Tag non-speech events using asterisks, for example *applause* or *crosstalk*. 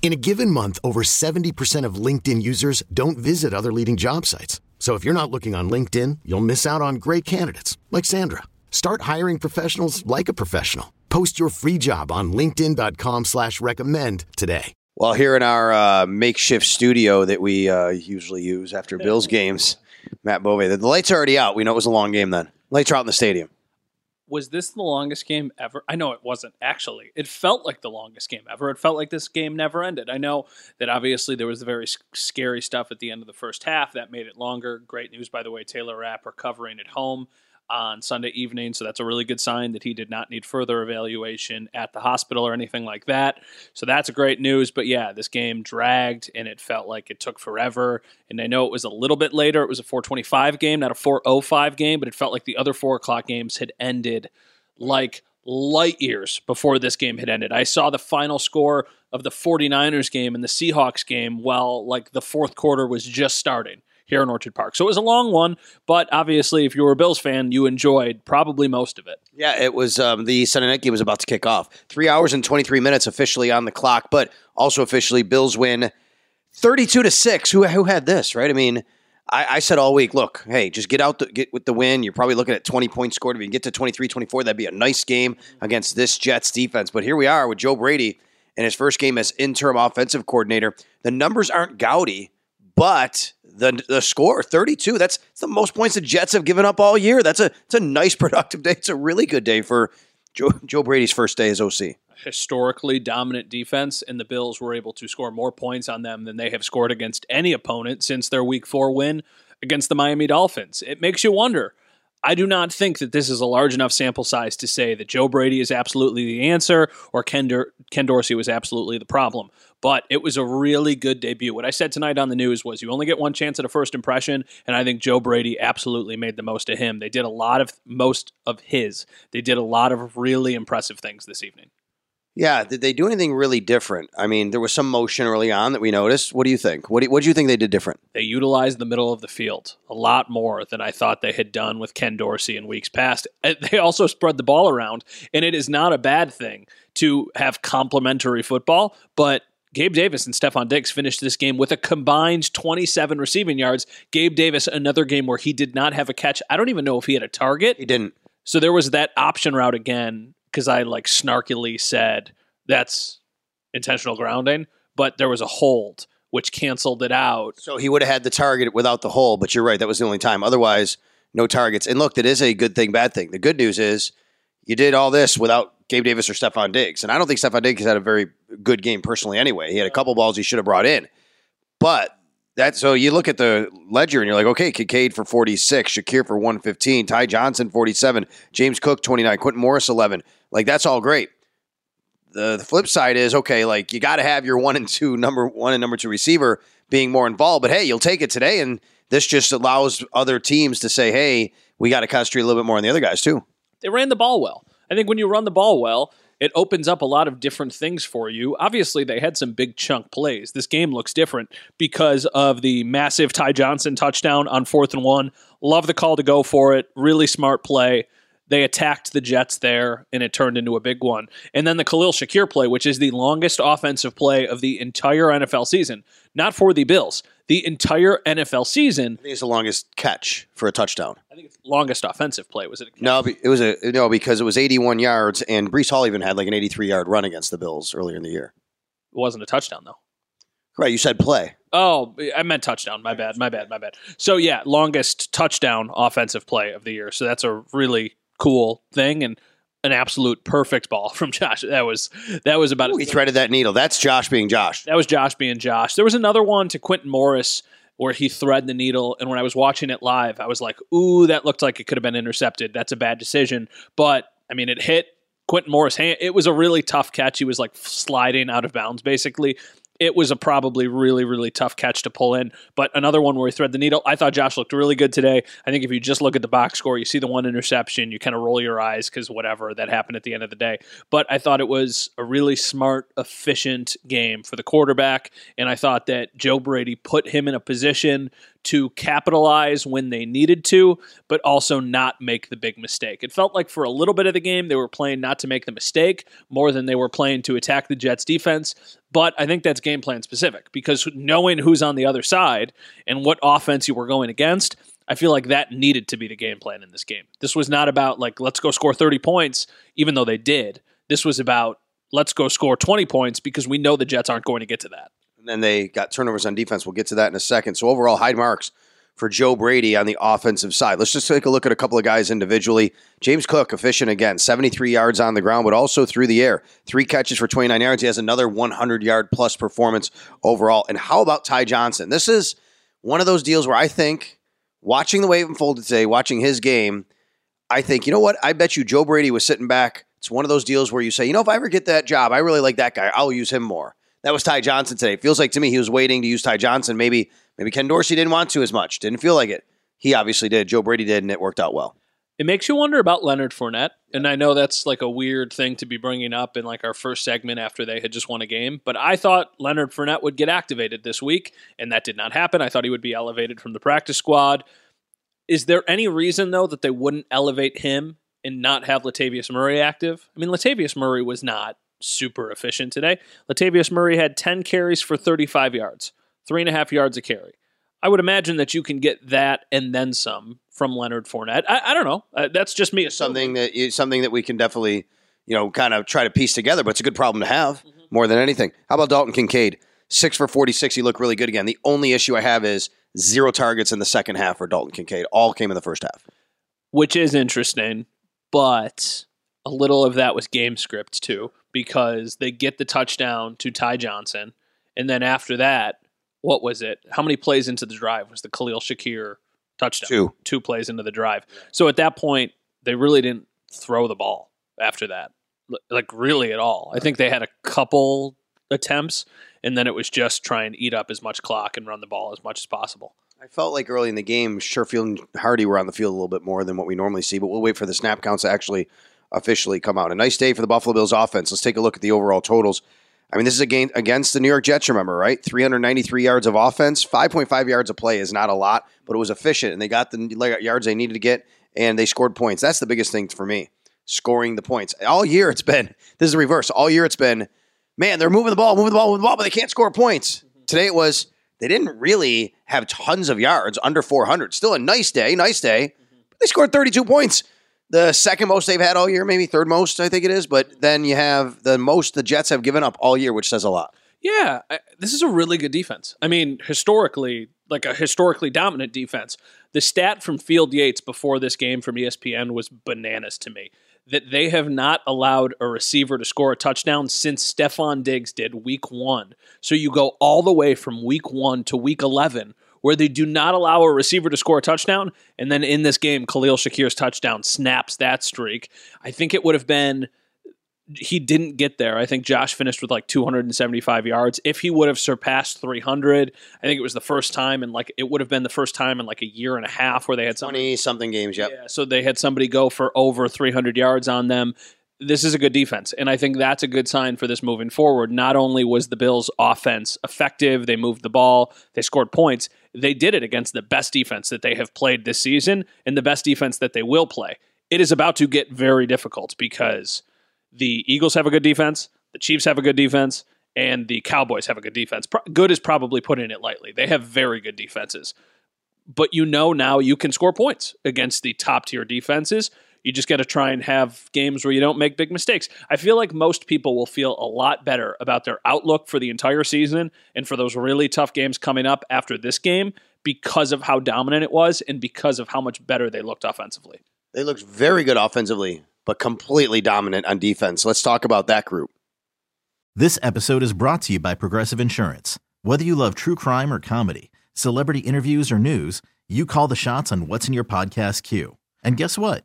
In a given month, over 70% of LinkedIn users don't visit other leading job sites. So if you're not looking on LinkedIn, you'll miss out on great candidates like Sandra. Start hiring professionals like a professional. Post your free job on LinkedIn.com slash recommend today. Well, here in our uh, makeshift studio that we uh, usually use after Bills *laughs* games, Matt Bove, the lights are already out. We know it was a long game then. Lights are out in the stadium. Was this the longest game ever? I know it wasn't actually. It felt like the longest game ever. It felt like this game never ended. I know that obviously there was the very scary stuff at the end of the first half that made it longer. Great news, by the way, Taylor Rapp recovering at home on Sunday evening, so that's a really good sign that he did not need further evaluation at the hospital or anything like that. So that's great news. But yeah, this game dragged and it felt like it took forever. And I know it was a little bit later. It was a 425 game, not a 405 game, but it felt like the other four o'clock games had ended like light years before this game had ended. I saw the final score of the 49ers game and the Seahawks game while like the fourth quarter was just starting here in Orchard Park. So it was a long one, but obviously if you were a Bills fan, you enjoyed probably most of it. Yeah, it was um, the Sunday night game was about to kick off. Three hours and 23 minutes officially on the clock, but also officially Bills win 32 to 6. Who, who had this, right? I mean, I, I said all week, look, hey, just get out, the, get with the win. You're probably looking at 20 points scored. If you can get to 23 24, that'd be a nice game against this Jets defense. But here we are with Joe Brady in his first game as interim offensive coordinator. The numbers aren't gaudy, but the the score 32 that's, that's the most points the jets have given up all year that's a it's a nice *laughs* productive day it's a really good day for joe, joe brady's first day as oc Historically dominant defense, and the Bills were able to score more points on them than they have scored against any opponent since their week four win against the Miami Dolphins. It makes you wonder. I do not think that this is a large enough sample size to say that Joe Brady is absolutely the answer or Ken, Dor- Ken Dorsey was absolutely the problem. But it was a really good debut. What I said tonight on the news was you only get one chance at a first impression, and I think Joe Brady absolutely made the most of him. They did a lot of most of his. They did a lot of really impressive things this evening. Yeah did they do anything really different i mean there was some motion early on that we noticed what do you think what do, what do you think they did different They utilized the middle of the field a lot more than I thought they had done with Ken Dorsey in weeks past. *laughs* They also spread the ball around, and it is not a bad thing to have complementary football, but Gabe Davis and Stefon Diggs finished this game with a combined 27 receiving yards. Gabe Davis, another game where he did not have a catch. I don't even know if he had a target. he didn't So there was that option route again because I like snarkily said that's intentional grounding, but there was a hold which canceled it out. so he would have had the target without the hole but you're right that was the only time otherwise no targets and look that is a good thing bad thing the good news is you did all this without Gabe Davis or Stefon Diggs. And I don't think Stefon Diggs had a very good game personally anyway. He had a couple balls he should have brought in. But that so you look at the ledger and you're like, okay, Kincaid for 46, Shakir for 115, Ty Johnson 47, James Cook 29, Quintin Morris 11. Like that's all great. The, the flip side is okay, like you got to have your one and two number one and number two receiver being more involved. But hey, you'll take it today, and this just allows other teams to say, hey, we got to concentrate a little bit more on the other guys too. they ran the ball well. I think when you run the ball well, it opens up a lot of different things for you. Obviously, they had some big chunk plays. This game looks different because of the massive Ty Johnson touchdown on fourth and one. Love the call to go for it. Really smart play. They attacked the Jets there, and it turned into a big one. And then the Khalil Shakir play, which is the longest offensive play of the entire NFL season, not for the Bills, the entire NFL season. I think it's the longest catch for a touchdown. I think it's longest offensive play. Was it? A No, it was a no because it was 81 yards, and Breece Hall even had like an 83 yard run against the Bills earlier in the year. It wasn't a touchdown though. Right, you said play. Oh, I meant touchdown. My bad. My bad. My bad. So yeah, longest touchdown offensive play of the year. So that's a really cool thing. And an absolute perfect ball *laughs* from Josh. That was that was about He threaded that needle. That's Josh being Josh. that was Josh being Josh. There was another one to Quintin Morris where he thread the needle, and when I was watching it live, I was like, "Ooh, that looked like it could have been intercepted. That's a bad decision." But I mean, it hit Quintin Morris' hand. It was a really tough catch. He was like sliding out of bounds, basically. It was a probably really, really tough catch to pull in. But another one where he thread the needle. I thought Josh looked really good today. I think if you just look at the box score, you see the one interception, you kind of roll your eyes because whatever that happened at the end of the day. But I thought it was a really smart, efficient game for the quarterback. And I thought that Joe Brady put him in a position to capitalize when they needed to, but also not make the big mistake. It felt like for a little bit of the game, they were playing not to make the mistake more than they were playing to attack the Jets defense. But I think that's game plan specific because knowing who's on the other side and what offense you were going against, I feel like that needed to be the game plan in this game. This was not about like, let's go score 30 points, even though they did. This was about, let's go score 20 points because we know the Jets aren't going to get to that. And then they got turnovers on defense. We'll get to that in a second. So overall, high marks for Joe Brady on the offensive side. Let's just take a look at a couple of guys individually. James Cook, efficient again, 73 yards on the ground, but also through the air. Three catches for 29 yards. He has another 100 yard plus performance overall. And how about Ty Johnson? This is one of those deals where I think, watching the way it unfolded today, watching his game, I think, you know what? I bet you Joe Brady was sitting back. It's one of those deals where you say, you know, if I ever get that job, I really like that guy. I'll use him more. That was Ty Johnson today. It feels like to me he was waiting to use Ty Johnson. Maybe maybe Ken Dorsey didn't want to as much. Didn't feel like it. He obviously did. Joe Brady did, and it worked out well. It makes you wonder about Leonard Fournette, and I know that's like a weird thing to be bringing up in like our first segment after they had just won a game. But I thought Leonard Fournette would get activated this week, and that did not happen. I thought he would be elevated from the practice squad. Is there any reason though that they wouldn't elevate him and not have Latavius Murray active? I mean, Latavius Murray was not super efficient today. Latavius Murray had 10 carries for 35 yards, three and a half yards a carry. I would imagine that you can get that and then some from Leonard Fournette. I, I don't know. Uh, that's just me. Something that is something that we can definitely, you know, kind of try to piece together. But it's a good problem to have more than anything. How about Dalton Kincaid? Six for forty-six. He looked really good again. The only issue I have is zero targets in the second half for Dalton Kincaid. All came in the first half. which is interesting, but a little of that was game script too, because they get the touchdown to Ty Johnson, and then after that, what was it? How many plays into the drive was the Khalil Shakir touchdown? Two. Two plays into the drive. So at that point, they really didn't throw the ball after that, like really at all. I think they had a couple attempts, and then it was just try and eat up as much clock and run the ball as much as possible. I felt like early in the game, Sherfield and Hardy were on the field a little bit more than what we normally see, but we'll wait for the snap counts to actually officially come out. A nice day for the Buffalo Bills offense. Let's take a look at the overall totals. I mean, this is a game against the New York Jets, remember, right? 393 yards of offense, 5.5 yards of play is not a lot, but it was efficient, and they got the yards they needed to get, and they scored points. That's the biggest thing for me, scoring the points. All year it's been, this is the reverse. All year it's been, man, they're moving the ball, moving the ball, moving the ball, but they can't score points. Today it was, they didn't really have tons of yards, under 400. Still a nice day, nice day. They scored 32 points. The second most they've had all year, maybe third most, I think it is. But then you have the most the Jets have given up all year, which says a lot. Yeah, I, this is a really good defense. I mean, historically, like a historically dominant defense. The stat from Field Yates before this game from ESPN was bananas to me. That they have not allowed a receiver to score a touchdown since Stefon Diggs did week one. So you go all the way from week one to week 11, where they do not allow a receiver to score a touchdown. And then in this game, Khalil Shakir's touchdown snaps that streak. I think it would have been he didn't get there. I think Josh finished with like 275 yards. If he would have surpassed 300, I think it was the first time and like it would have been the first time in like a year and a half where they had somebody 20 something games, yep. yeah, so they had somebody go for over 300 yards on them. This is a good defense, and I think that's a good sign for this moving forward. Not only was the Bills' offense effective, they moved the ball, they scored points, they did it against the best defense that they have played this season and the best defense that they will play. It is about to get very difficult because the Eagles have a good defense, the Chiefs have a good defense, and the Cowboys have a good defense. Pro- Good is probably putting it lightly. They have very good defenses but you know now you can score points against the top tier defenses. You just got to try and have games where you don't make big mistakes. I feel like most people will feel a lot better about their outlook for the entire season and for those really tough games coming up after this game because of how dominant it was and because of how much better they looked offensively. They looked very good offensively. but completely dominant on defense. Let's talk about that group. This episode is brought to you by Progressive Insurance. Whether you love true crime or comedy, celebrity interviews or news, you call the shots on what's in your podcast queue. And guess what?